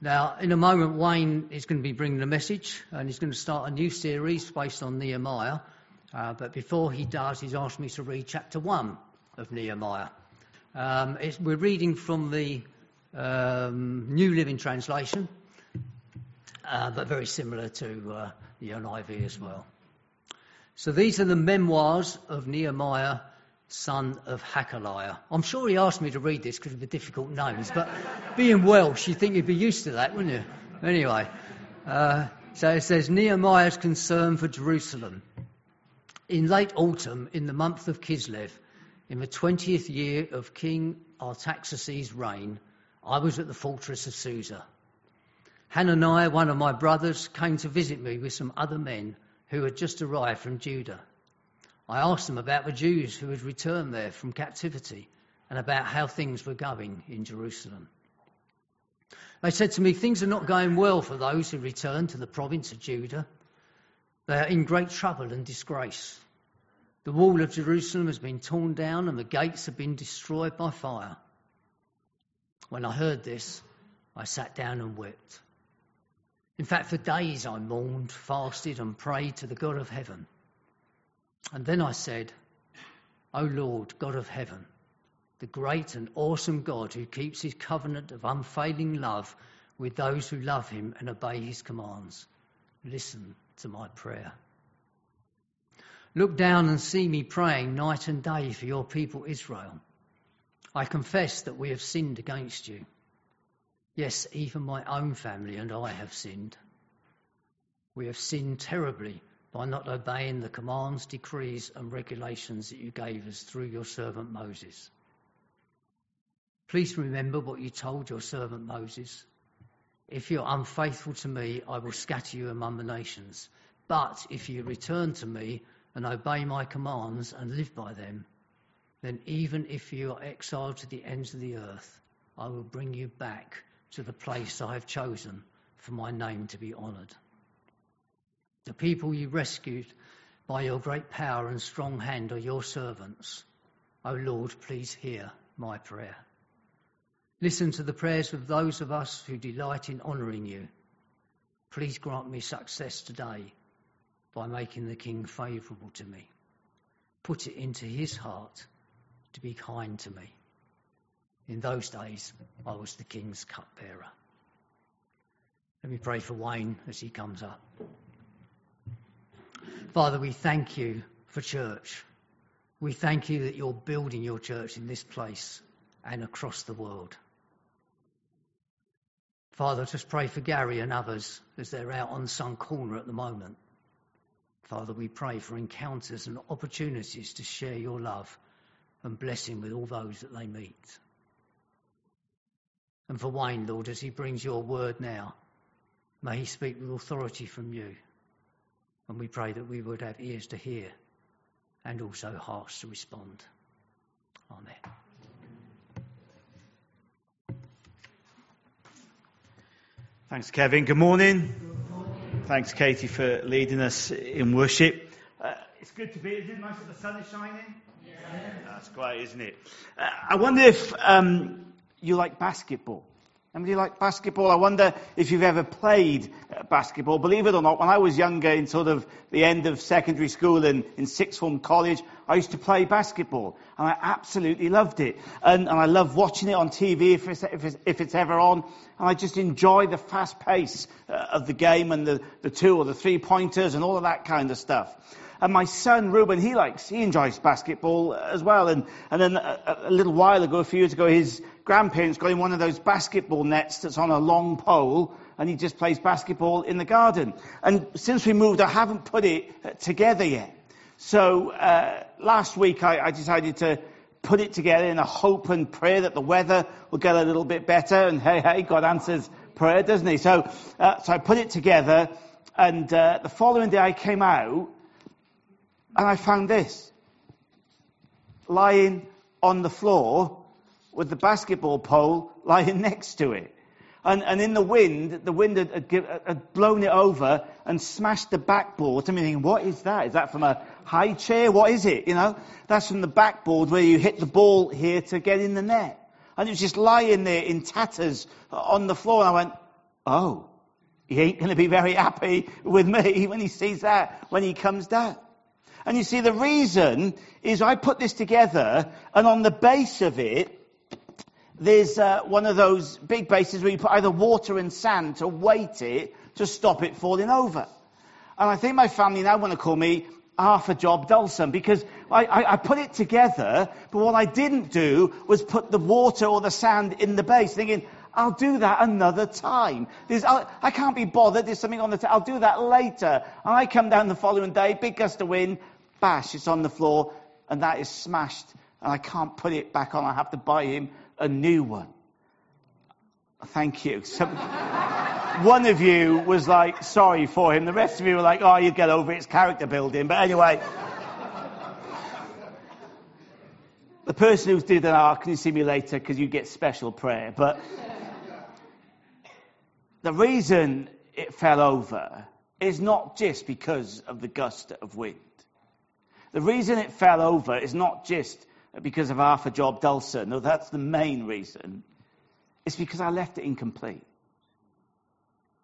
Now, in a moment, Wayne is going to be bringing a message and he's going to start a new series based on Nehemiah. Uh, but before he does, he's asked me to read chapter 1 of Nehemiah. Um, we're reading from the um, New Living Translation, uh, but very similar to uh, the NIV as well. So these are the memoirs of Nehemiah, son of Hacaliah. I'm sure he asked me to read this because of the difficult names, but being Welsh, you'd think you'd be used to that, wouldn't you? Anyway, uh, so it says Nehemiah's concern for Jerusalem. In late autumn, in the month of Kislev, in the 20th year of King Artaxerxes' reign, I was at the fortress of Susa. Hananiah, one of my brothers, came to visit me with some other men who had just arrived from Judah. I asked them about the Jews who had returned there from captivity and about how things were going in Jerusalem. They said to me, Things are not going well for those who return to the province of Judah. They are in great trouble and disgrace. The wall of Jerusalem has been torn down and the gates have been destroyed by fire. When I heard this, I sat down and wept. In fact, for days I mourned, fasted, and prayed to the God of heaven. And then I said, O Lord, God of heaven, the great and awesome God who keeps his covenant of unfailing love with those who love him and obey his commands, listen to my prayer. Look down and see me praying night and day for your people Israel. I confess that we have sinned against you. Yes, even my own family and I have sinned. We have sinned terribly by not obeying the commands, decrees, and regulations that you gave us through your servant Moses. Please remember what you told your servant Moses. If you're unfaithful to me, I will scatter you among the nations. But if you return to me and obey my commands and live by them, then even if you are exiled to the ends of the earth, I will bring you back to the place I have chosen for my name to be honoured. The people you rescued by your great power and strong hand are your servants. O Lord, please hear my prayer. Listen to the prayers of those of us who delight in honouring you. Please grant me success today by making the king favourable to me. Put it into his heart to be kind to me. In those days, I was the king's cupbearer. Let me pray for Wayne as he comes up. Father, we thank you for church. We thank you that you're building your church in this place and across the world. Father, just pray for Gary and others as they're out on some corner at the moment. Father, we pray for encounters and opportunities to share your love and blessing with all those that they meet. And for Wayne, Lord, as he brings your word now, may he speak with authority from you. And we pray that we would have ears to hear and also hearts to respond. Amen. Thanks, Kevin. Good morning. Good morning. Thanks, Katie, for leading us in worship. Uh, it's good to be. Is it nice that the sun is shining? Yeah. That's great, isn't it? Uh, I wonder if um, you like basketball. Anybody like basketball? I wonder if you've ever played uh, basketball. Believe it or not, when I was younger, in sort of the end of secondary school and in sixth form college, I used to play basketball, and I absolutely loved it. And, and I love watching it on TV if it's, if, it's, if it's, ever on. And I just enjoy the fast pace uh, of the game and the, the two or the three pointers and all of that kind of stuff. And my son Ruben, he likes, he enjoys basketball as well. And, and then a, a little while ago, a few years ago, his grandparents got him one of those basketball nets that's on a long pole, and he just plays basketball in the garden. And since we moved, I haven't put it together yet. So uh, last week, I, I decided to put it together in a hope and prayer that the weather will get a little bit better. And hey, hey, God answers prayer, doesn't he? So, uh, so I put it together, and uh, the following day I came out and I found this lying on the floor with the basketball pole lying next to it. And, and in the wind, the wind had, had, blown it over and smashed the backboard. I'm thinking, what is that? Is that from a high chair? What is it? You know, that's from the backboard where you hit the ball here to get in the net. And it was just lying there in tatters on the floor. And I went, oh, he ain't going to be very happy with me when he sees that, when he comes down. And you see, the reason is I put this together, and on the base of it, there's uh, one of those big bases where you put either water and sand to weight it to stop it falling over. And I think my family now want to call me half a job Dulson because I, I, I, put it together, but what I didn't do was put the water or the sand in the base, thinking, I'll do that another time. I, can't be bothered. There's something on the. T- I'll do that later. And I come down the following day, big gust of wind, bash, it's on the floor, and that is smashed, and I can't put it back on. I have to buy him a new one. Thank you. Some, one of you was like, sorry for him. The rest of you were like, oh, you get over it. It's character building. But anyway. the person who did that, oh, can you see me later? Because you get special prayer. But the reason it fell over is not just because of the gust of wind. The reason it fell over is not just because of half a job Dulce. No, that's the main reason. It's because I left it incomplete.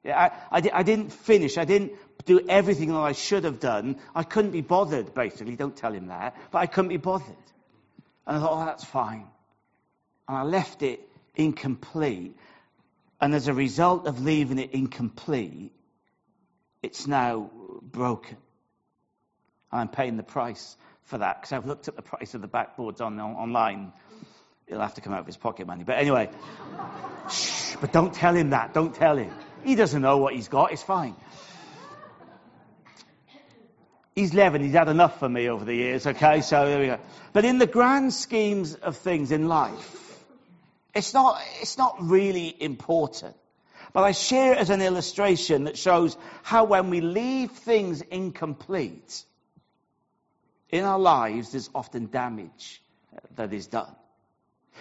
I, I, I, didn't finish. I didn't do everything that I should have done. I couldn't be bothered, basically. Don't tell him that. But I couldn't be bothered. And I thought, oh, that's fine. And I left it incomplete. And as a result of leaving it incomplete, it's now broken. And I'm paying the price for that because I've looked at the price of the backboards on, on, online. He'll have to come out of his pocket money. But anyway, shh, but don't tell him that. Don't tell him. He doesn't know what he's got. It's fine. He's 11. He's had enough for me over the years, okay? So there we go. But in the grand schemes of things in life, it's not, it's not really important. But I share it as an illustration that shows how when we leave things incomplete, in our lives, there's often damage that is done.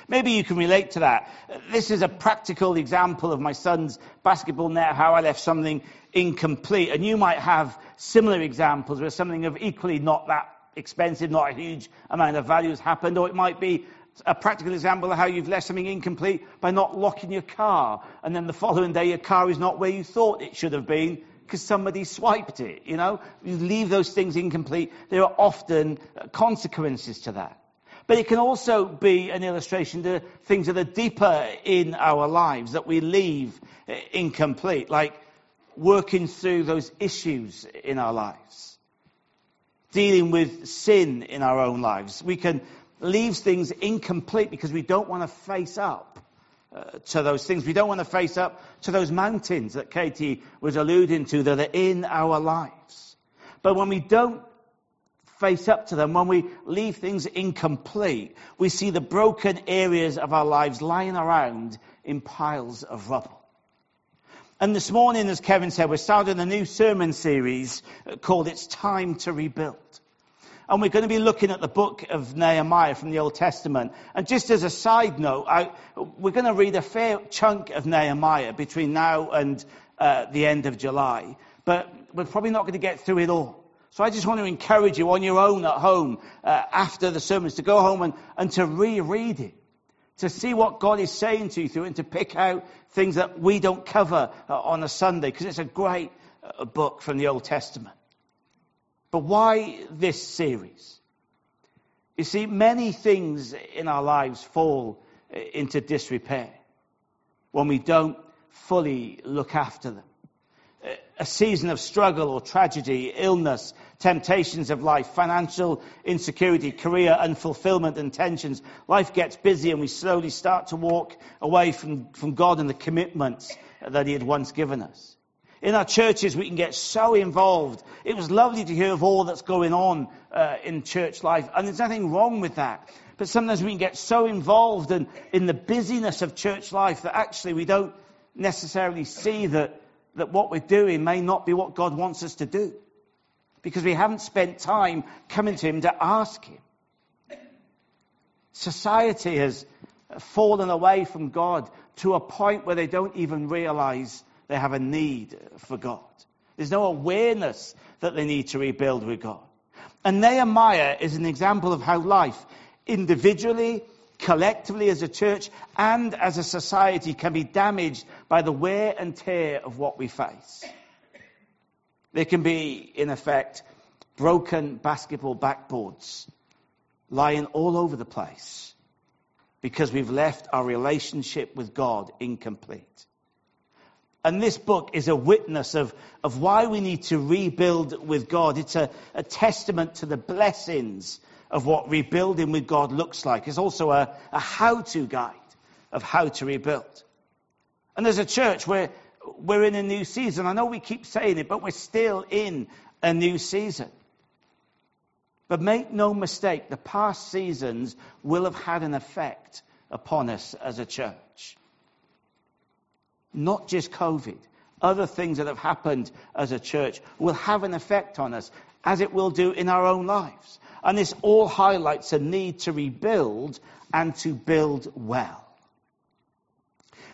Maybe you can relate to that. This is a practical example of my son's basketball net, how I left something incomplete. And you might have similar examples where something of equally not that expensive, not a huge amount of value has happened, or it might be a practical example of how you've left something incomplete by not locking your car, and then the following day your car is not where you thought it should have been because somebody swiped it. You know, you leave those things incomplete. There are often consequences to that. But it can also be an illustration to things that are deeper in our lives that we leave eh, incomplete, like working through those issues in our lives, dealing with sin in our own lives. We can leave things incomplete because we don't want to face up uh, to those things. We don't want to face up to those mountains that Katie was alluding to that are in our lives. But when we don't face up to them, when we leave things incomplete, we see the broken areas of our lives lying around in piles of rubble. And this morning, as Kevin said, we're starting a new sermon series called It's Time to Rebuild. And we're going to be looking at the book of Nehemiah from the Old Testament. And just as a side note, I, we're going to read a fair chunk of Nehemiah between now and uh, the end of July. But we're probably not going to get through it all. So I just want to encourage you on your own at home uh, after the sermons to go home and, and to reread it, to see what God is saying to you through and to pick out things that we don't cover uh, on a Sunday because it's a great uh, book from the Old Testament. But why this series? You see, many things in our lives fall uh, into disrepair when we don't fully look after them a season of struggle or tragedy, illness, temptations of life, financial insecurity, career unfulfillment and tensions. Life gets busy and we slowly start to walk away from, from God and the commitments that He had once given us. In our churches, we can get so involved. It was lovely to hear of all that's going on uh, in church life, and there's nothing wrong with that. But sometimes we can get so involved in, in the busyness of church life that actually we don't necessarily see that that what we're doing may not be what God wants us to do because we haven't spent time coming to Him to ask Him. Society has fallen away from God to a point where they don't even realize they have a need for God. There's no awareness that they need to rebuild with God. And Nehemiah is an example of how life, individually collectively as a church and as a society, can be damaged by the wear and tear of what we face. There can be, in effect, broken basketball backboards lying all over the place because we've left our relationship with God incomplete. And this book is a witness of, of why we need to rebuild with God. It's a, a testament to the blessings of what rebuilding with God looks like. It's also a, a how to guide of how to rebuild. And as a church, we're, we're in a new season. I know we keep saying it, but we're still in a new season. But make no mistake, the past seasons will have had an effect upon us as a church. Not just COVID. Other things that have happened as a church will have an effect on us, as it will do in our own lives. And this all highlights a need to rebuild and to build well.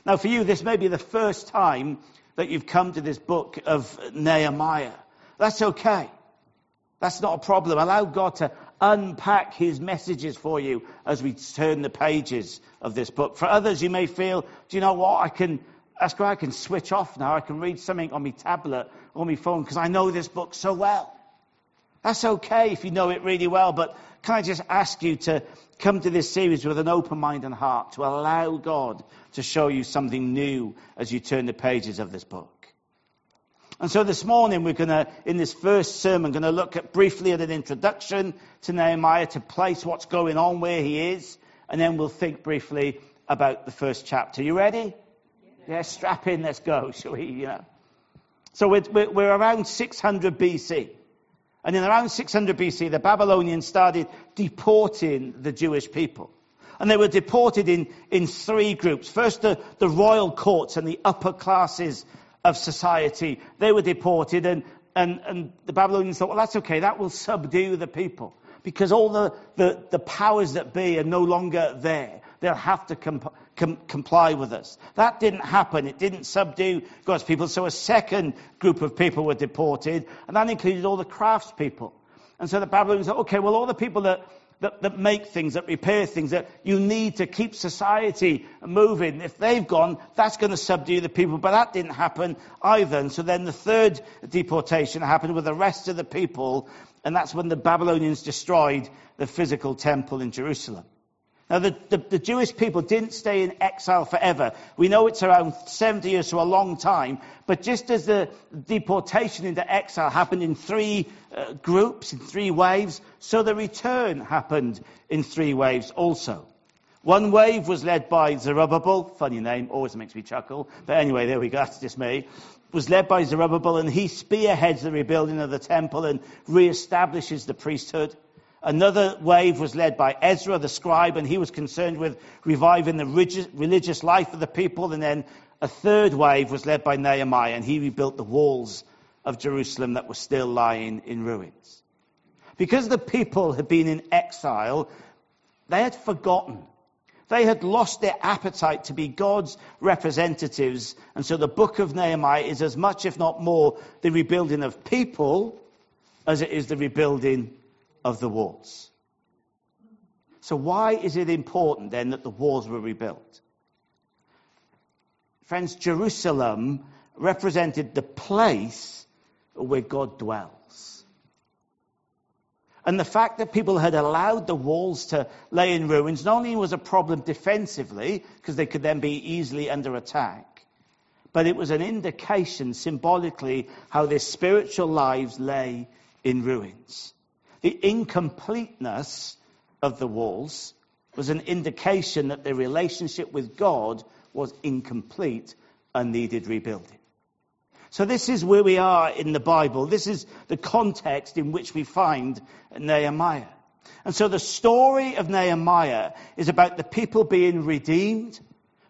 Now, for you, this may be the first time that you've come to this book of Nehemiah. That's okay. That's not a problem. Allow God to unpack his messages for you as we turn the pages of this book. For others, you may feel, do you know what? I can, that's why I can switch off now. I can read something on my tablet or my phone because I know this book so well. That's okay if you know it really well, but can I just ask you to come to this series with an open mind and heart, to allow God to show you something new as you turn the pages of this book? And so this morning we're going to, in this first sermon, going to look at briefly at an introduction to Nehemiah to place what's going on where he is, and then we'll think briefly about the first chapter. You ready? Yeah, strap in, let's go, shall we? You know. So we're, we're around 600 BC. And in around 600 BC, the Babylonians started deporting the Jewish people. And they were deported in, in three groups. First, the, the royal courts and the upper classes of society. They were deported, and, and, and the Babylonians thought, well, that's okay, that will subdue the people. Because all the, the, the powers that be are no longer there. They'll have to comp- com- comply with us. That didn't happen. It didn't subdue God's people. So a second group of people were deported, and that included all the craftspeople. And so the Babylonians said, okay, well, all the people that, that, that make things, that repair things, that you need to keep society moving, if they've gone, that's going to subdue the people. But that didn't happen either. And so then the third deportation happened with the rest of the people, and that's when the Babylonians destroyed the physical temple in Jerusalem. Now, the, the, the, Jewish people didn't stay in exile forever. We know it's around 70 years, so a long time. But just as the deportation into exile happened in three uh, groups, in three waves, so the return happened in three waves also. One wave was led by Zerubbabel, funny name, always makes me chuckle. But anyway, there we go, that's just me. Was led by Zerubbabel, and he spearheads the rebuilding of the temple and reestablishes the priesthood. Another wave was led by Ezra the scribe, and he was concerned with reviving the religious life of the people. And then a third wave was led by Nehemiah, and he rebuilt the walls of Jerusalem that were still lying in ruins. Because the people had been in exile, they had forgotten. They had lost their appetite to be God's representatives. And so the book of Nehemiah is as much, if not more, the rebuilding of people as it is the rebuilding of the walls. So, why is it important then that the walls were rebuilt? Friends, Jerusalem represented the place where God dwells. And the fact that people had allowed the walls to lay in ruins not only was a problem defensively, because they could then be easily under attack, but it was an indication symbolically how their spiritual lives lay in ruins. The incompleteness of the walls was an indication that their relationship with God was incomplete and needed rebuilding. So this is where we are in the Bible. This is the context in which we find Nehemiah. And so the story of Nehemiah is about the people being redeemed,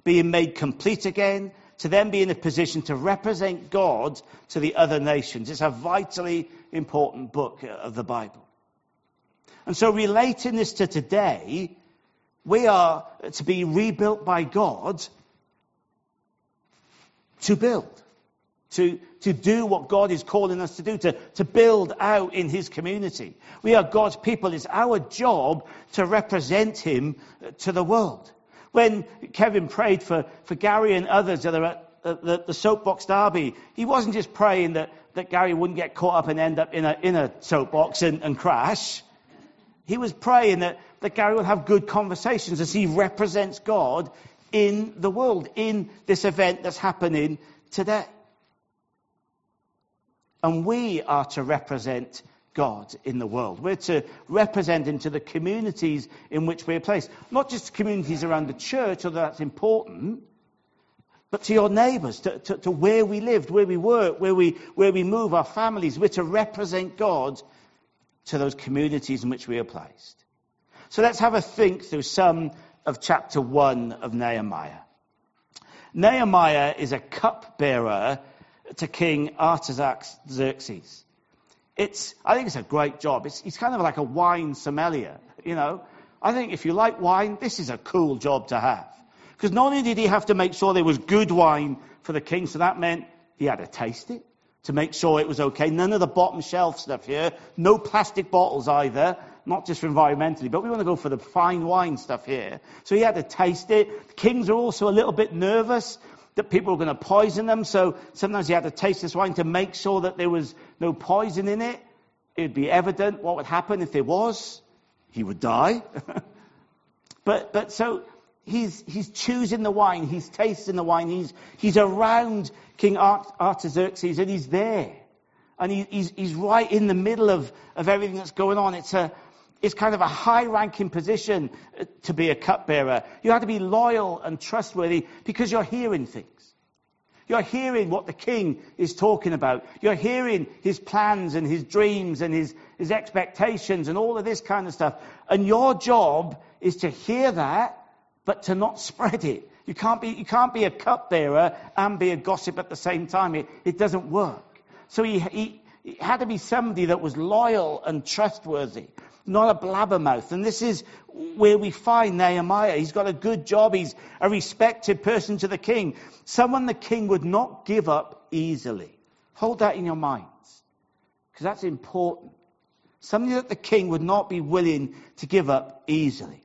being made complete again, to then be in a position to represent God to the other nations. It's a vitally important book of the Bible. And so, relating this to today, we are to be rebuilt by God to build. to, to do what God is calling us to do, to, to build out in His community. We are God's people. It's our job to represent Him to the world. When Kevin prayed for, for Gary and others that are at the, the soapbox derby, he wasn't just praying that, that Gary wouldn't get caught up and end up in a, in a soapbox and, and crash. He was praying that, that Gary would have good conversations as he represents God in the world, in this event that's happening today. And we are to represent God in the world. We're to represent Him to the communities in which we're placed. Not just communities around the church, although that's important, but to your neighbours, to, to, to, where we lived, where we work, where we, where we move, our families. We're to represent God to those communities in which we are placed. So let's have a think through some of chapter 1 of Nehemiah. Nehemiah is a cupbearer to King Artaxerxes. It's, I think it's a great job. It's, he's kind of like a wine sommelier, you know. I think if you like wine, this is a cool job to have. Because not only did he have to make sure there was good wine for the king, so that meant he had to taste it to make sure it was okay. None of the bottom shelf stuff here. No plastic bottles either. Not just for environmentally, but we want to go for the fine wine stuff here. So he had to taste it. The kings are also a little bit nervous that people were going to poison them. So sometimes he had to taste this wine to make sure that there was no poison in it. It would be evident what would happen if there was. He would die. but, but so he's, he's choosing the wine. He's tasting the wine. He's, he's around King Artaxerxes and he's there. And he, he's, he's right in the middle of, of everything that's going on. It's a, it's kind of a high ranking position uh, to be a cupbearer. You have to be loyal and trustworthy because you're hearing things. You're hearing what the king is talking about. You're hearing his plans and his dreams and his, his expectations and all of this kind of stuff. And your job is to hear that, but to not spread it. You can't be, you can't be a cupbearer and be a gossip at the same time. It, it doesn't work. So he, he, he had to be somebody that was loyal and trustworthy not a blabbermouth. And this is where we find Nehemiah. He's got a good job. He's a respected person to the king. Someone the king would not give up easily. Hold that in your minds. Because that's important. Something that the king would not be willing to give up easily.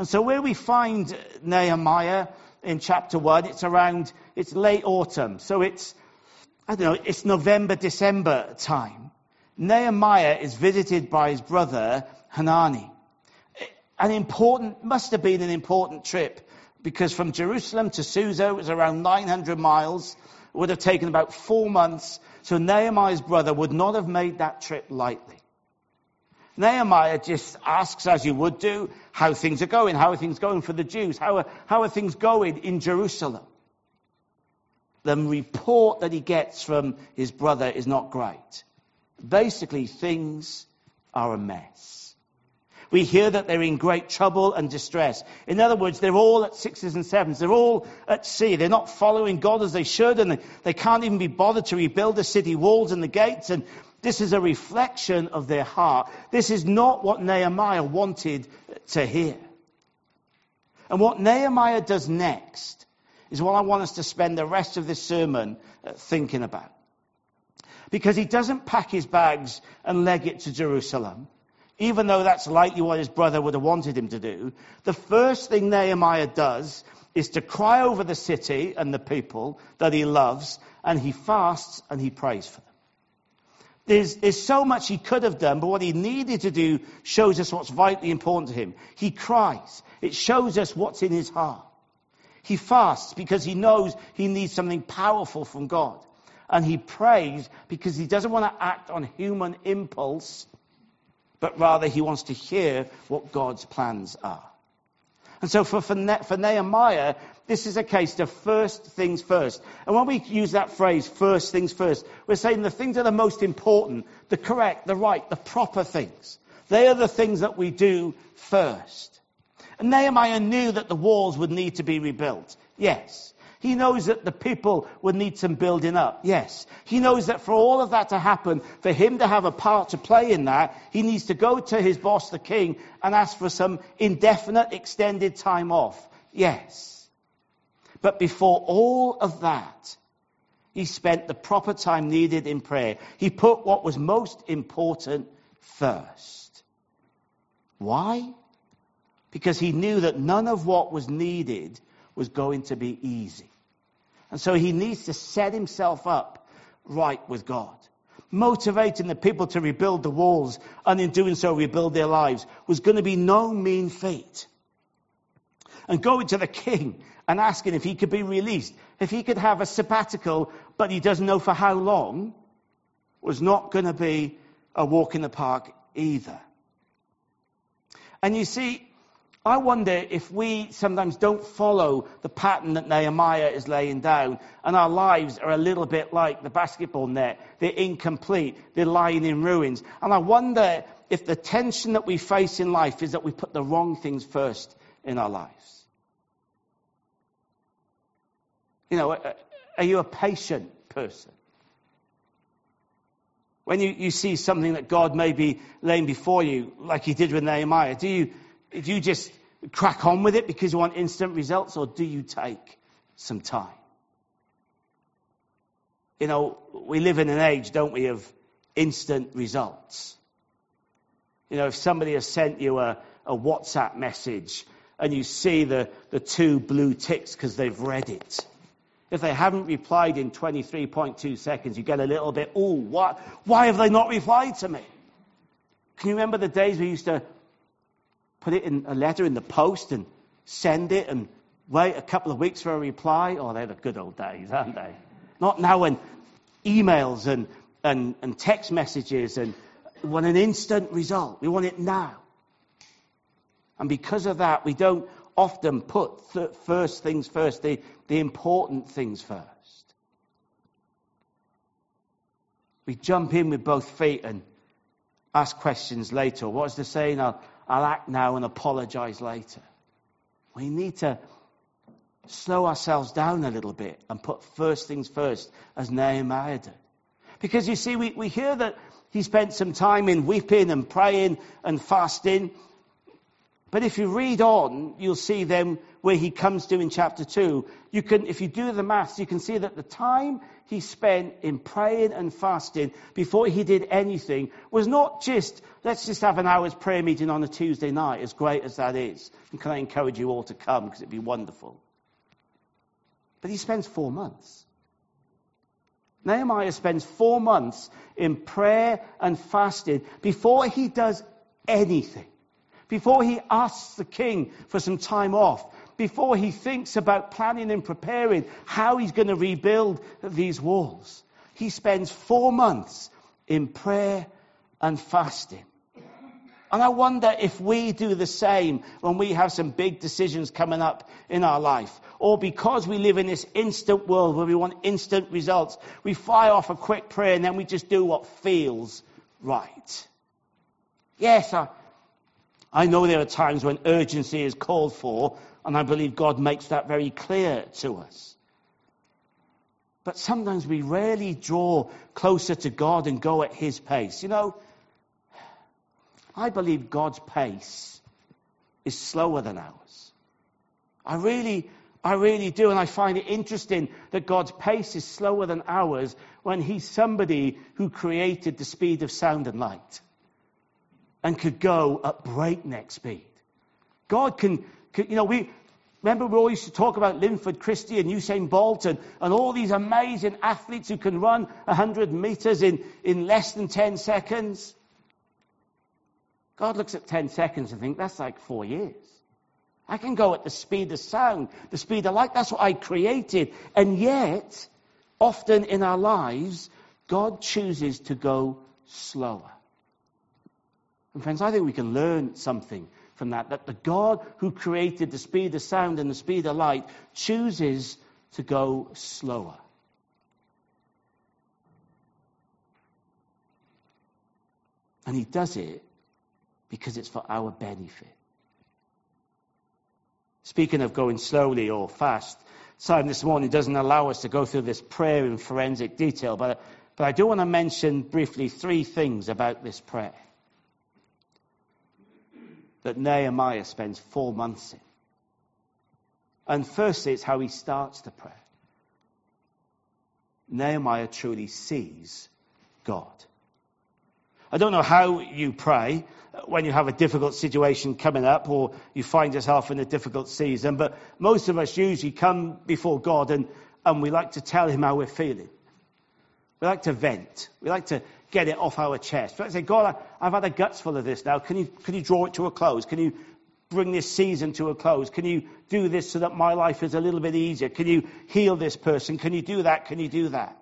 And so where we find Nehemiah in chapter 1, it's around, it's late autumn. So it's, I don't know, it's November, December time. Nehemiah is visited by his brother Hanani. An important, must have been an important trip because from Jerusalem to Susa it was around 900 miles. It would have taken about four months. So Nehemiah's brother would not have made that trip lightly. Nehemiah just asks, as you would do, how things are going. How are things going for the Jews? How are, how are things going in Jerusalem? The report that he gets from his brother is not great. Basically, things are a mess. We hear that they're in great trouble and distress. In other words, they're all at sixes and sevens. They're all at sea. They're not following God as they should, and they, they can't even be bothered to rebuild the city walls and the gates. And this is a reflection of their heart. This is not what Nehemiah wanted to hear. And what Nehemiah does next is what I want us to spend the rest of this sermon uh, thinking about because he doesn't pack his bags and leg it to Jerusalem, even though that's likely what his brother would have wanted him to do. The first thing Nehemiah does is to cry over the city and the people that he loves, and he fasts and he prays for them. There's, there's so much he could have done, but what he needed to do shows us what's vitally important to him. He cries. It shows us what's in his heart. He fasts because he knows he needs something powerful from God and he prays because he doesn't want to act on human impulse, but rather he wants to hear what God's plans are. And so for, for, ne- for Nehemiah, this is a case of first things first. And when we use that phrase, first things first, we're saying the things that are most important, the correct, the right, the proper things. They are the things that we do first. And Nehemiah knew that the walls would need to be rebuilt. Yes. He knows that the people would need some building up. Yes. He knows that for all of that to happen, for him to have a part to play in that, he needs to go to his boss, the king, and ask for some indefinite extended time off. Yes. But before all of that, He spent the proper time needed in prayer. He put what was most important first. Why? Because he knew that none of what was needed was going to be easy. And so he needs to set himself up right with God. Motivating the people to rebuild the walls and in doing so rebuild their lives was going to be no mean feat. And going to the king and asking if he could be released, if he could have a sabbatical, but he doesn't know for how long, was not going to be a walk in the park either. And you see, I wonder if we sometimes don't follow the pattern that Nehemiah is laying down, and our lives are a little bit like the basketball net. They're incomplete, they're lying in ruins. And I wonder if the tension that we face in life is that we put the wrong things first in our lives. You know, are you a patient person? When you, you see something that God may be laying before you, like he did with Nehemiah, do you do you just crack on with it because you want instant results, or do you take some time? You know, we live in an age, don't we, of instant results. You know, if somebody has sent you a, a WhatsApp message and you see the, the two blue ticks because they've read it, if they haven't replied in 23.2 seconds, you get a little bit, oh, what? Why have they not replied to me? Can you remember the days we used to put it in a letter in the post and send it and wait a couple of weeks for a reply. Oh, they're the good old days, aren't they? Not now when emails and, and, and text messages and want an instant result. We want it now. And because of that, we don't often put th- first things first, the, the important things first. We jump in with both feet and ask questions later. What's the saying? I'll, I'll act now and apologize later. We need to slow ourselves down a little bit and put first things first, as Nehemiah did. Because you see, we, we hear that he spent some time in weeping and praying and fasting. But if you read on, you'll see then where he comes to in chapter 2. You can, if you do the maths, you can see that the time he spent in praying and fasting before he did anything was not just, let's just have an hour's prayer meeting on a Tuesday night, as great as that is. And can I encourage you all to come because it'd be wonderful. But he spends four months. Nehemiah spends four months in prayer and fasting before he does anything before he asks the king for some time off, before he thinks about planning and preparing how he's going to rebuild these walls. He spends four months in prayer and fasting. And I wonder if we do the same when we have some big decisions coming up in our life. Or because we live in this instant world where we want instant results, we fire off a quick prayer and then we just do what feels right. Yes, I, I know there are times when urgency is called for, and I believe God makes that very clear to us. But sometimes we rarely draw closer to God and go at His pace. You know, I believe God's pace is slower than ours. I really, I really do. And I find it interesting that God's pace is slower than ours when He's somebody who created the speed of sound and light and could go at breakneck speed. God can, can you know, we, Remember, we always talk about Linford Christie and Usain Bolt and, and all these amazing athletes who can run 100 meters in, in less than 10 seconds. God looks at 10 seconds and thinks, that's like four years. I can go at the speed of sound, the speed of light. That's what I created. And yet, often in our lives, God chooses to go slower. And friends, I think we can learn something from that. That the God who created the speed of sound and the speed of light chooses to go slower. And he does it because it's for our benefit. Speaking of going slowly or fast, Simon this morning doesn't allow us to go through this prayer in forensic detail, but, but I do want to mention briefly three things about this prayer that Nehemiah spends four months in. And firstly, it's how he starts the prayer. Nehemiah truly sees God. I don't know how you pray when you have a difficult situation coming up or you find yourself in a difficult season, but most of us usually come before God and, and we like to tell Him how we're feeling. We like to vent. We like to get it off our chest. We like to say, God, I, I've had a guts full of this now. Can you, can you draw it to a close? Can you bring this season to a close? Can you do this so that my life is a little bit easier? Can you heal this person? Can you do that? Can you do that?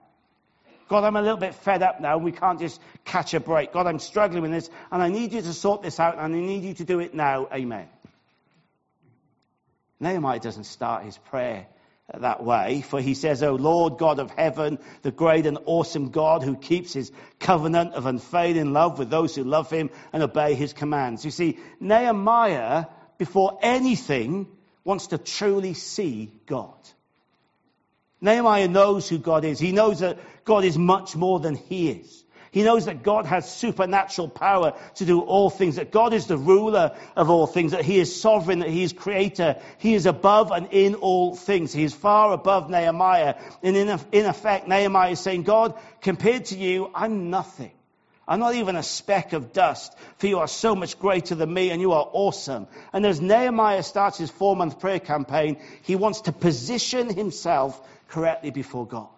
God, I'm a little bit fed up now. We can't just catch a break. God, I'm struggling with this, and I need you to sort this out, and I need you to do it now. Amen. Nehemiah doesn't start his prayer that way, for he says, O Lord God of heaven, the great and awesome God who keeps his covenant of unfailing love with those who love him and obey his commands. You see, Nehemiah, before anything, wants to truly see God. Nehemiah knows who God is. He knows that God is much more than he is. He knows that God has supernatural power to do all things, that God is the ruler of all things, that He is sovereign, that He is creator. He is above and in all things. He is far above Nehemiah. And in, in effect, Nehemiah is saying, God, compared to you, I'm nothing. I'm not even a speck of dust, for you are so much greater than me and you are awesome. And as Nehemiah starts his four month prayer campaign, he wants to position himself correctly before God.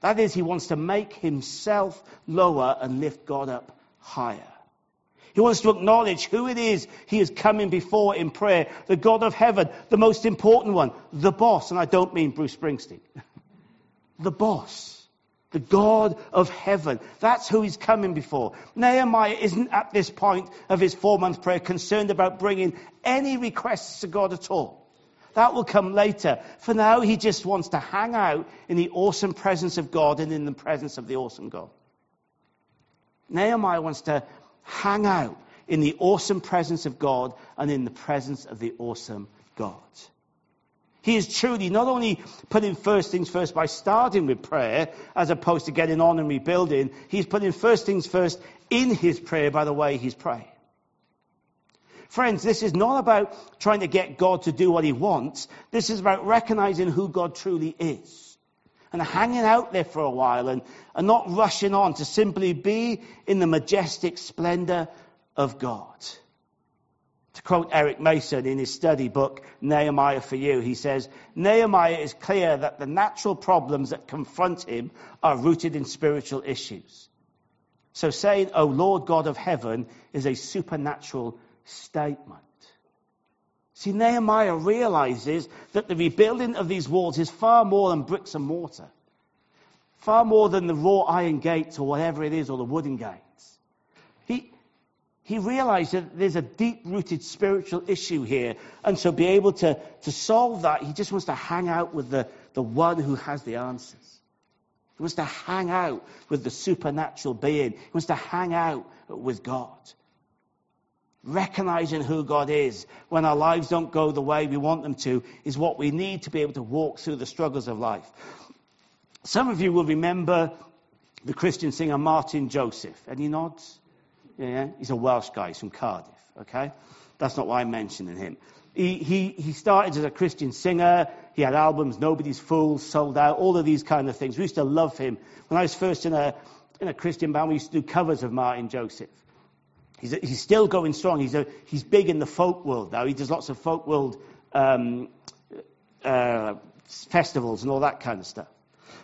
That is, he wants to make himself lower and lift God up higher. He wants to acknowledge who it is he is coming before in prayer. The God of heaven, the most important one, the boss. And I don't mean Bruce Springsteen. the boss. The God of heaven. That's who he's coming before. Nehemiah isn't at this point of his four month prayer concerned about bringing any requests to God at all. That will come later. For now, he just wants to hang out in the awesome presence of God and in the presence of the awesome God. Nehemiah wants to hang out in the awesome presence of God and in the presence of the awesome God. He is truly not only putting first things first by starting with prayer, as opposed to getting on and rebuilding, he's putting first things first in his prayer by the way he's praying. Friends, this is not about trying to get God to do what he wants. This is about recognizing who God truly is. And hanging out there for a while and, and not rushing on to simply be in the majestic splendor of God. To quote Eric Mason in his study book, Nehemiah for You, he says, Nehemiah is clear that the natural problems that confront him are rooted in spiritual issues. So saying, O Lord God of heaven, is a supernatural statement. See, Nehemiah realizes that the rebuilding of these walls is far more than bricks and mortar, far more than the raw iron gates or whatever it is, or the wooden gates. He, he realized that there's a deep rooted spiritual issue here, and so be able to, to solve that, he just wants to hang out with the, the one who has the answers. He wants to hang out with the supernatural being. He wants to hang out with God recognizing who God is when our lives don't go the way we want them to is what we need to be able to walk through the struggles of life. Some of you will remember the Christian singer Martyn Joseph. Any nods? Yeah, he's a Welsh guy. He's from Cardiff. Okay, that's not why I'm mentioning him. He, he, he started as a Christian singer. He had albums, Nobody's Fool, Sold Out, all of these kind of things. We used to love him. When I was first in a, in a Christian band, we used to do covers of Martyn Joseph. He's, he's still going strong. He's, a, he's big in the folk world now. He does lots of folk world um, uh, festivals and all that kind of stuff.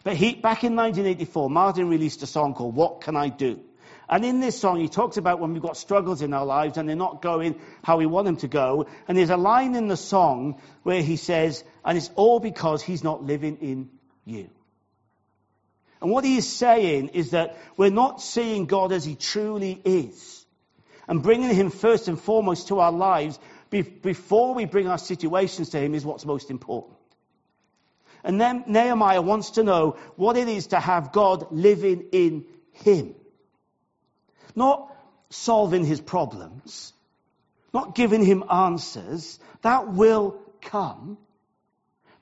But he, back in 1984, Martyn released a song called What Can I Do? And in this song, he talks about when we've got struggles in our lives and they're not going how we want them to go. And there's a line in the song where he says, and it's all because he's not living in you. And what he is saying is that we're not seeing God as he truly is and bringing Him first and foremost to our lives before we bring our situations to Him is what's most important. And then Nehemiah wants to know what it is to have God living in him. Not solving his problems, not giving him answers. That will come.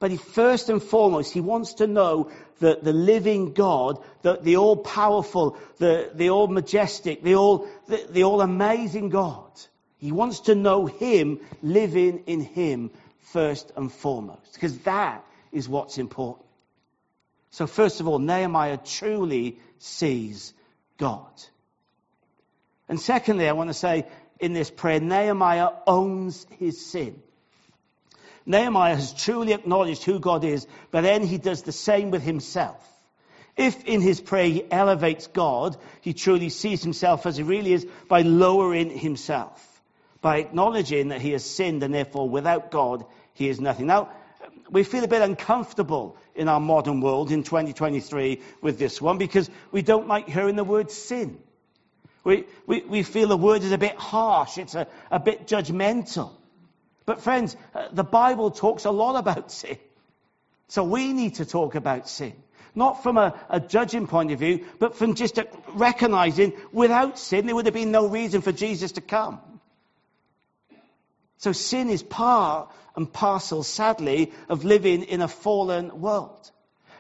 But he, first and foremost, he wants to know that the living God, the, the all powerful, the, the all majestic, the all, the, the all amazing God. He wants to know him, living in him first and foremost. Because that is what's important. So, first of all, Nehemiah truly sees God. And secondly, I want to say in this prayer, Nehemiah owns his sin. Nehemiah has truly acknowledged who God is, but then he does the same with himself. If in his prayer he elevates God, he truly sees himself as he really is by lowering himself, by acknowledging that he has sinned and therefore without God he is nothing. Now, we feel a bit uncomfortable in our modern world in 2023 with this one because we don't like hearing the word sin. We, we, we feel the word is a bit harsh, it's a, a bit judgmental. But, friends, uh, the Bible talks a lot about sin. So we need to talk about sin. Not from a, a judging point of view, but from just recognizing without sin, there would have been no reason for Jesus to come. So sin is part and parcel, sadly, of living in a fallen world.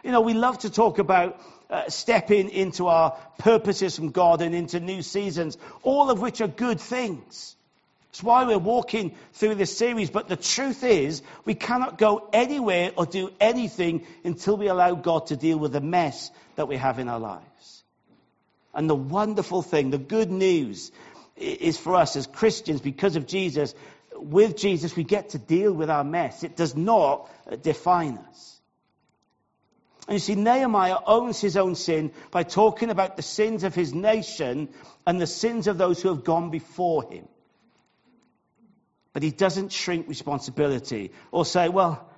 You know, we love to talk about uh, stepping into our purposes from God and into new seasons, all of which are good things. It's why we're walking through this series. But the truth is, we cannot go anywhere or do anything until we allow God to deal with the mess that we have in our lives. And the wonderful thing, the good news, is for us as Christians, because of Jesus, with Jesus, we get to deal with our mess. It does not define us. And you see, Nehemiah owns his own sin by talking about the sins of his nation and the sins of those who have gone before him. But he doesn't shrink responsibility or say, well,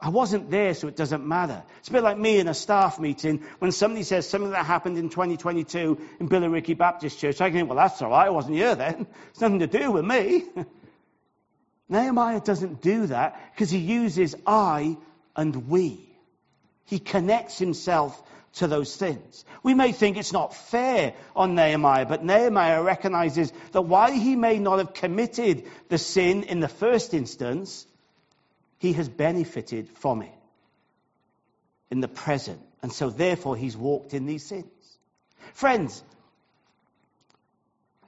I wasn't there, so it doesn't matter. It's a bit like me in a staff meeting when somebody says something that happened in 2022 in Billericay Baptist Church. I think, well, that's all right. I wasn't here then. It's nothing to do with me. Nehemiah doesn't do that because he uses I and we. He connects himself to those things. We may think it's not fair on Nehemiah, but Nehemiah recognizes that while he may not have committed the sin in the first instance, he has benefited from it in the present. And so therefore he's walked in these sins. Friends,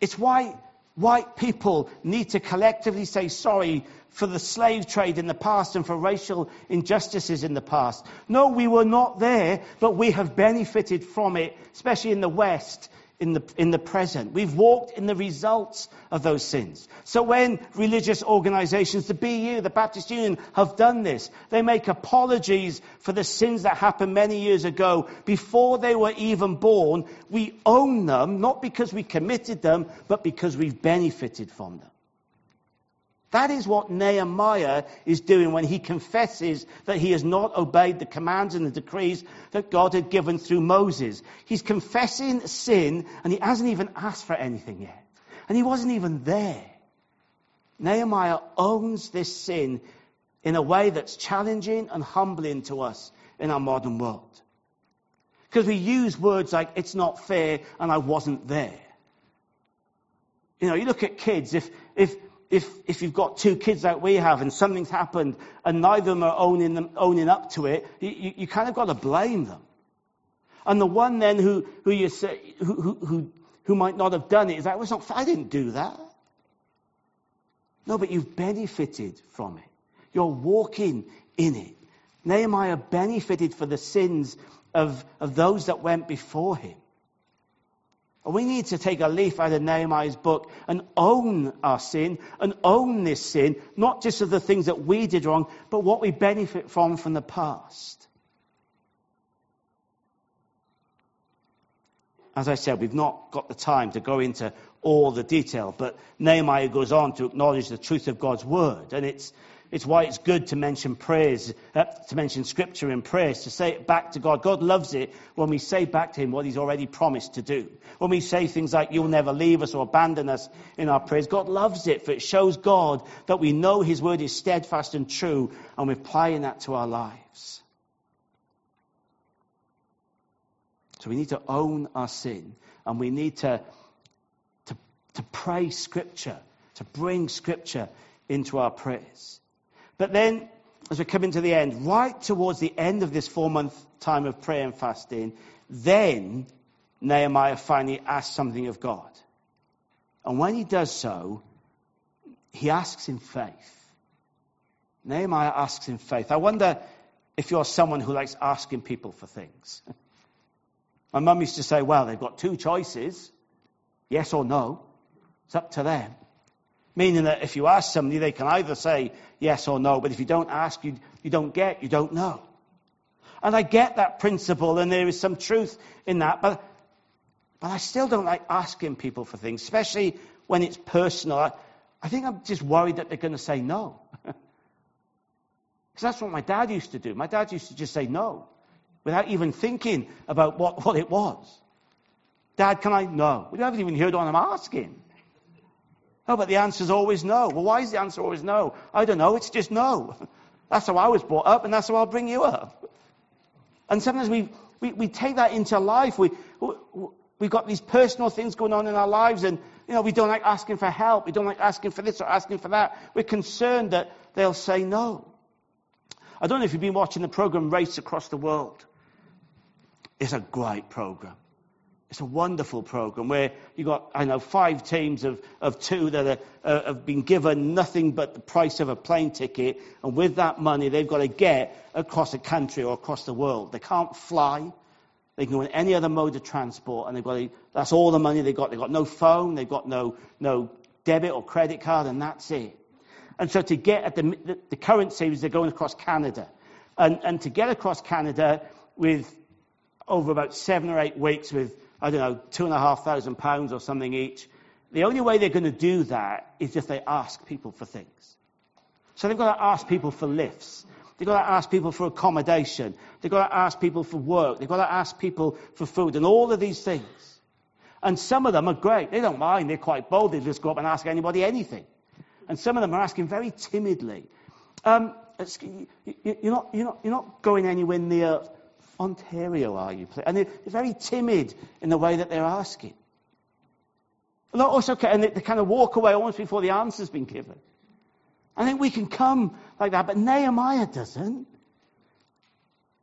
it's why white people need to collectively say sorry for the slave trade in the past and for racial injustices in the past. No, we were not there, but we have benefited from it, especially in the West, in the, in the present. We've walked in the results of those sins. So when religious organizations, the BU, the Baptist Union, have done this, they make apologies for the sins that happened many years ago before they were even born. We own them, not because we committed them, but because we've benefited from them. That is what Nehemiah is doing when he confesses that he has not obeyed the commands and the decrees that God had given through Moses. He's confessing sin and he hasn't even asked for anything yet. And he wasn't even there. Nehemiah owns this sin in a way that's challenging and humbling to us in our modern world. Because we use words like, it's not fair and I wasn't there. You know, you look at kids, if, if, if, if you've got two kids like we have and something's happened and neither of them are owning, them, owning up to it, you, you, you kind of got to blame them. And the one then who, who you say, who, who, who, might not have done it is like, well, not, I didn't do that. No, but you've benefited from it. You're walking in it. Nehemiah benefited for the sins of, of those that went before him. We need to take a leaf out of Nehemiah's book and own our sin and own this sin, not just of the things that we did wrong, but what we benefit from from the past. As I said, we've not got the time to go into all the detail, but Nehemiah goes on to acknowledge the truth of God's word. And it's, it's why it's good to mention prayers, uh, to mention scripture in prayers, to say it back to God. God loves it when we say back to Him what He's already promised to do. When we say things like, You'll never leave us or abandon us in our prayers, God loves it, for it shows God that we know His word is steadfast and true, and we're applying that to our lives. So we need to own our sin, and we need to, to, to pray scripture, to bring scripture into our prayers. But then, as we come into the end, right towards the end of this four month time of prayer and fasting, then Nehemiah finally asks something of God. And when he does so, he asks in faith. Nehemiah asks in faith. I wonder if you're someone who likes asking people for things. My mum used to say, well, they've got two choices yes or no. It's up to them. Meaning that if you ask somebody, they can either say yes or no, but if you don't ask, you, you don't get, you don't know. And I get that principle, and there is some truth in that, but, but I still don't like asking people for things, especially when it's personal. I, I think I'm just worried that they're going to say no. Because that's what my dad used to do. My dad used to just say no without even thinking about what, what it was. Dad, can I? No. We haven't even heard what I'm asking. Oh, but the answer is always no. Well, why is the answer always no? I don't know. It's just no. That's how I was brought up, and that's how I'll bring you up. And sometimes we, we, we take that into life. We, we, we've got these personal things going on in our lives, and you know, we don't like asking for help. We don't like asking for this or asking for that. We're concerned that they'll say no. I don't know if you've been watching the program Race Across the World. It's a great program. It's a wonderful program where you've got, I know, five teams of, of two that are, uh, have been given nothing but the price of a plane ticket. And with that money, they've got to get across a country or across the world. They can't fly. They can go in any other mode of transport. And they've got to, that's all the money they've got. They've got no phone. They've got no, no debit or credit card. And that's it. And so to get at the, the, the current series, they're going across Canada. And, and to get across Canada with over about seven or eight weeks with I don't know, two and a half thousand pounds or something each. The only way they're going to do that is if they ask people for things. So they've got to ask people for lifts. They've got to ask people for accommodation. They've got to ask people for work. They've got to ask people for food and all of these things. And some of them are great. They don't mind. They're quite bold. They just go up and ask anybody anything. And some of them are asking very timidly. Um, you're, not, you're, not, you're not going anywhere near Ontario are you? And they're very timid in the way that they're asking. And they also, and they kind of walk away almost before the answer's been given. I think we can come like that, but Nehemiah doesn't.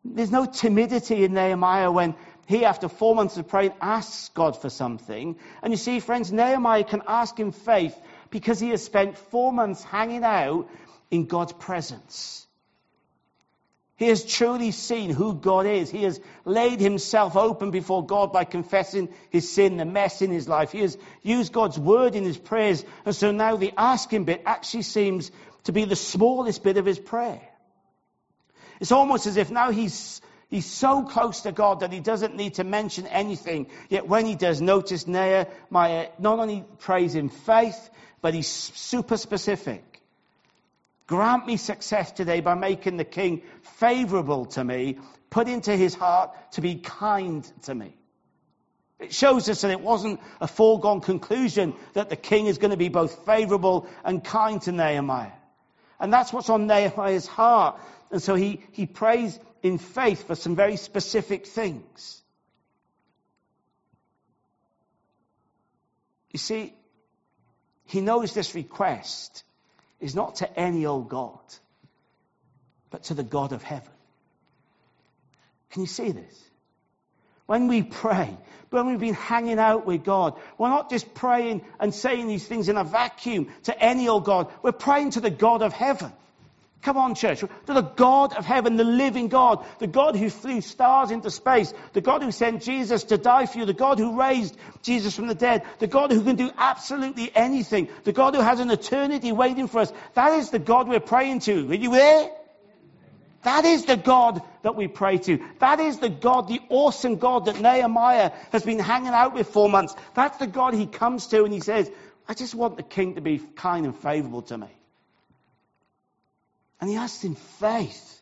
There's no timidity in Nehemiah when he, after four months of praying, asks God for something. And you see, friends, Nehemiah can ask in faith because he has spent four months hanging out in God's presence. He has truly seen who God is. He has laid himself open before God by confessing his sin, the mess in his life. He has used God's word in his prayers. And so now the asking bit actually seems to be the smallest bit of his prayer. It's almost as if now he's, he's so close to God that he doesn't need to mention anything. Yet when he does, notice Nehemiah not only prays in faith, but he's super specific. Grant me success today by making the king favorable to me, put into his heart to be kind to me. It shows us that it wasn't a foregone conclusion that the king is going to be both favorable and kind to Nehemiah. And that's what's on Nehemiah's heart. And so he, he prays in faith for some very specific things. You see, he knows this request is not to any old God, but to the God of heaven. Can you see this? When we pray, when we've been hanging out with God, we're not just praying and saying these things in a vacuum to any old God. We're praying to the God of heaven. Come on, church. To the God of heaven, the living God, the God who flew stars into space, the God who sent Jesus to die for you, the God who raised Jesus from the dead, the God who can do absolutely anything, the God who has an eternity waiting for us. That is the God we're praying to. Are you there? That is the God that we pray to. That is the God, the awesome God that Nehemiah has been hanging out with for months. That's the God he comes to and he says, I just want the king to be kind and favorable to me. And he asked in faith.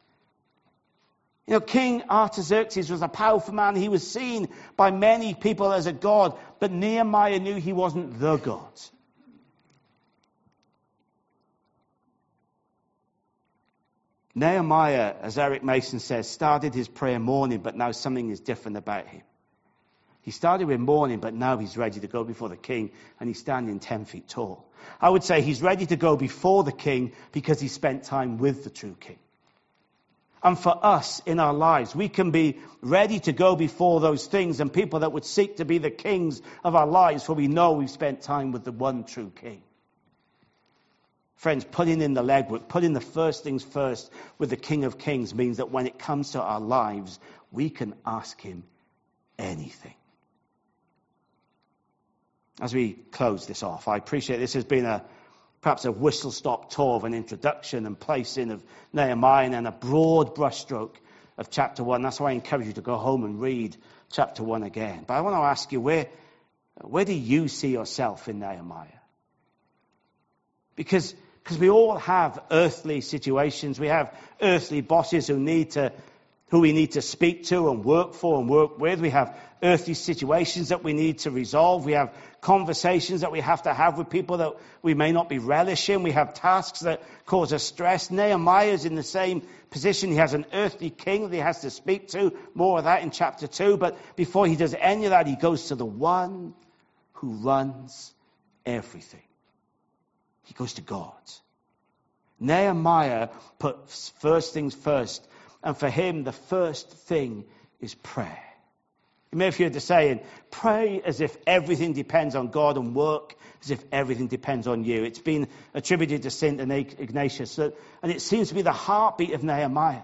You know, King Artaxerxes was a powerful man. He was seen by many people as a god, but Nehemiah knew he wasn't the God. Nehemiah, as Eric Mason says, started his prayer mourning, but now something is different about him. He started with mourning, but now he's ready to go before the king, and he's standing 10 feet tall. I would say he's ready to go before the king because he spent time with the true king. And for us in our lives, we can be ready to go before those things and people that would seek to be the kings of our lives, for we know we've spent time with the one true king. Friends, putting in the legwork, putting the first things first with the King of Kings means that when it comes to our lives, we can ask Him anything. As we close this off, I appreciate this has been a perhaps a whistle stop tour of an introduction and placing of Nehemiah and a broad brushstroke of chapter 1. That's why I encourage you to go home and read chapter 1 again. But I want to ask you, where, where do you see yourself in Nehemiah? Because because we all have earthly situations. We have earthly bosses who need to, who we need to speak to and work for and work with. We have earthly situations that we need to resolve. We have conversations that we have to have with people that we may not be relishing. We have tasks that cause us stress. Nehemiah is in the same position. He has an earthly king that he has to speak to. More of that in chapter 2. But before he does any of that, he goes to the one who runs everything. He goes to God. Nehemiah puts first things first. And for him, the first thing is prayer. You may have heard the saying, pray as if everything depends on God and work as if everything depends on you. It's been attributed to St. Ignatius, uh, and it seems to be the heartbeat of Nehemiah.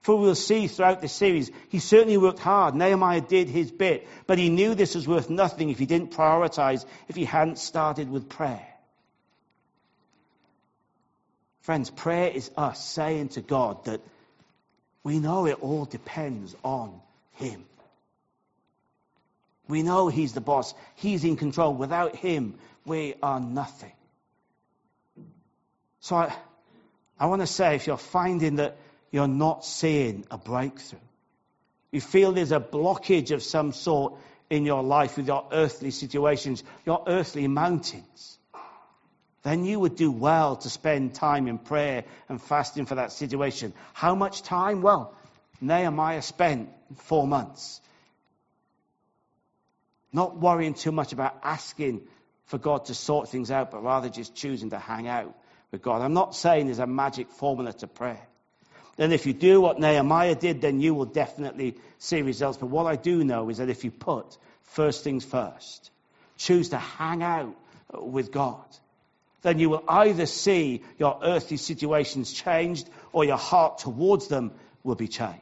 For we'll see throughout this series, he certainly worked hard. Nehemiah did his bit, but he knew this was worth nothing if he didn't prioritize, if he hadn't started with prayer. Friends, prayer is us saying to God that we know it all depends on Him. We know He's the boss, He's in control. Without Him, we are nothing. So I, I want to say if you're finding that you're not seeing a breakthrough, you feel there's a blockage of some sort in your life with your earthly situations, your earthly mountains then you would do well to spend time in prayer and fasting for that situation. How much time? Well, Nehemiah spent four months. Not worrying too much about asking for God to sort things out, but rather just choosing to hang out with God. I'm not saying there's a magic formula to prayer. Then if you do what Nehemiah did, then you will definitely see results. But what I do know is that if you put first things first, choose to hang out with God, then you will either see your earthly situations changed or your heart towards them will be changed.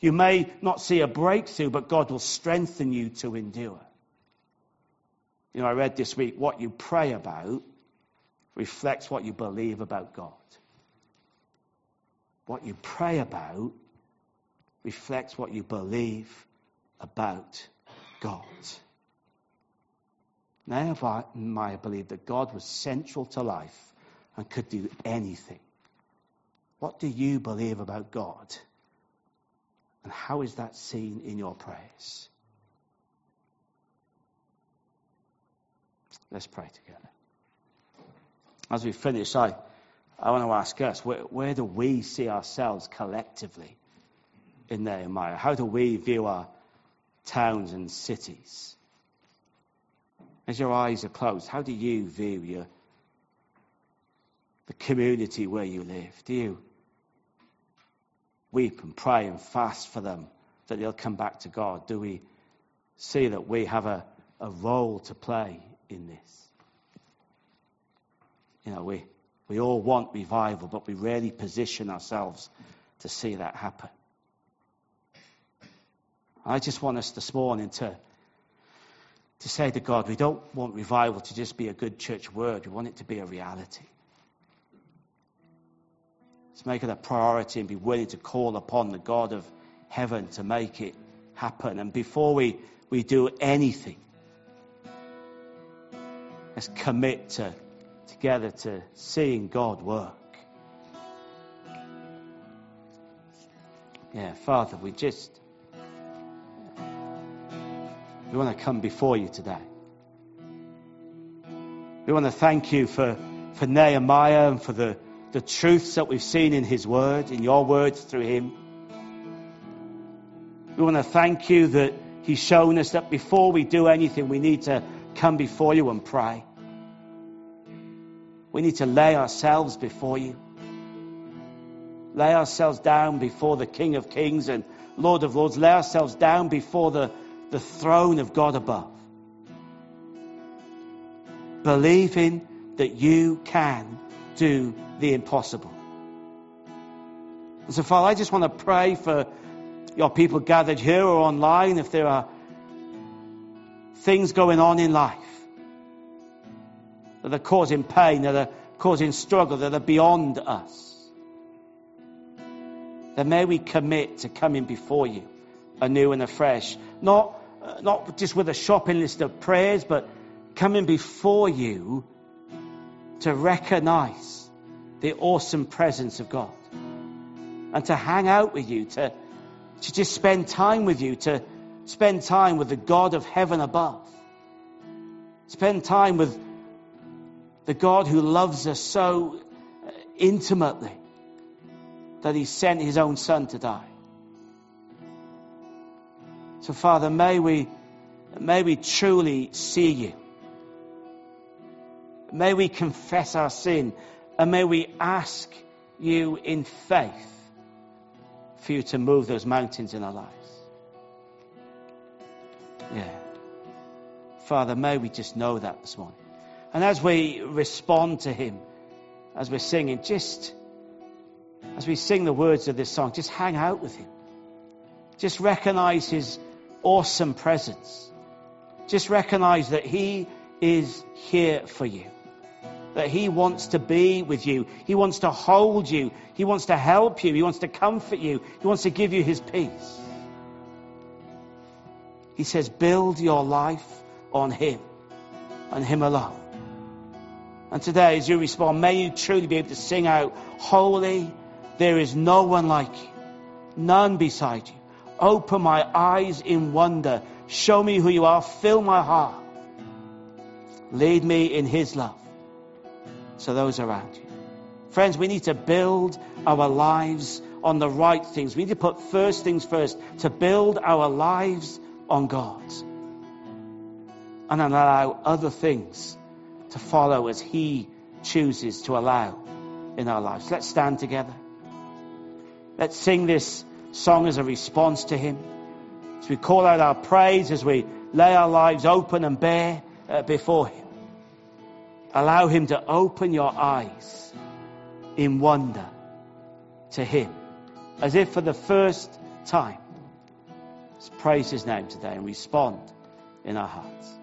You may not see a breakthrough, but God will strengthen you to endure. You know, I read this week what you pray about reflects what you believe about God. What you pray about reflects what you believe about God. Nehemiah believed that God was central to life and could do anything. What do you believe about God? And how is that seen in your prayers? Let's pray together. As we finish, I, I want to ask us where, where do we see ourselves collectively in Nehemiah? How do we view our towns and cities? As your eyes are closed, how do you view your, the community where you live? Do you weep and pray and fast for them that they'll come back to God? Do we see that we have a, a role to play in this? You know, we, we all want revival, but we rarely position ourselves to see that happen. I just want us this morning to to say to God, we don't want revival to just be a good church word, we want it to be a reality. Let's make it a priority and be willing to call upon the God of heaven to make it happen. And before we, we do anything, let's commit to, together to seeing God work. Yeah, Father, we just we want to come before you today. We want to thank you for, for Nehemiah and for the, the truths that we've seen in his word, in your words through him. We want to thank you that he's shown us that before we do anything, we need to come before you and pray. We need to lay ourselves before you. Lay ourselves down before the King of Kings and Lord of Lords. Lay ourselves down before the, the throne of God above. Believing that you can do the impossible. And so, Father, I just want to pray for your people gathered here or online if there are things going on in life that are causing pain, that are causing struggle, that are beyond us. Then may we commit to coming before you anew and afresh. Not, uh, not just with a shopping list of prayers, but coming before you to recognize the awesome presence of God and to hang out with you, to, to just spend time with you, to spend time with the God of heaven above. Spend time with the God who loves us so uh, intimately that he sent his own son to die. So, Father, may we, may we truly see you. May we confess our sin and may we ask you in faith for you to move those mountains in our lives. Yeah. Father, may we just know that this morning. And as we respond to Him, as we're singing, just as we sing the words of this song, just hang out with Him. Just recognize His awesome presence. Just recognize that He is here for you. That He wants to be with you. He wants to hold you. He wants to help you. He wants to comfort you. He wants to give you His peace. He says, build your life on Him, on Him alone. And today, as you respond, may you truly be able to sing out, Holy, there is no one like you, none beside you. Open my eyes in wonder. Show me who you are. Fill my heart. Lead me in His love. So those around you. Friends, we need to build our lives on the right things. We need to put first things first, to build our lives on God. And allow other things to follow as He chooses to allow in our lives. Let's stand together. Let's sing this song as a response to Him. As we call out our praise, as we lay our lives open and bare uh, before Him. Allow Him to open your eyes in wonder to Him, as if for the first time. Let's praise His name today and respond in our hearts.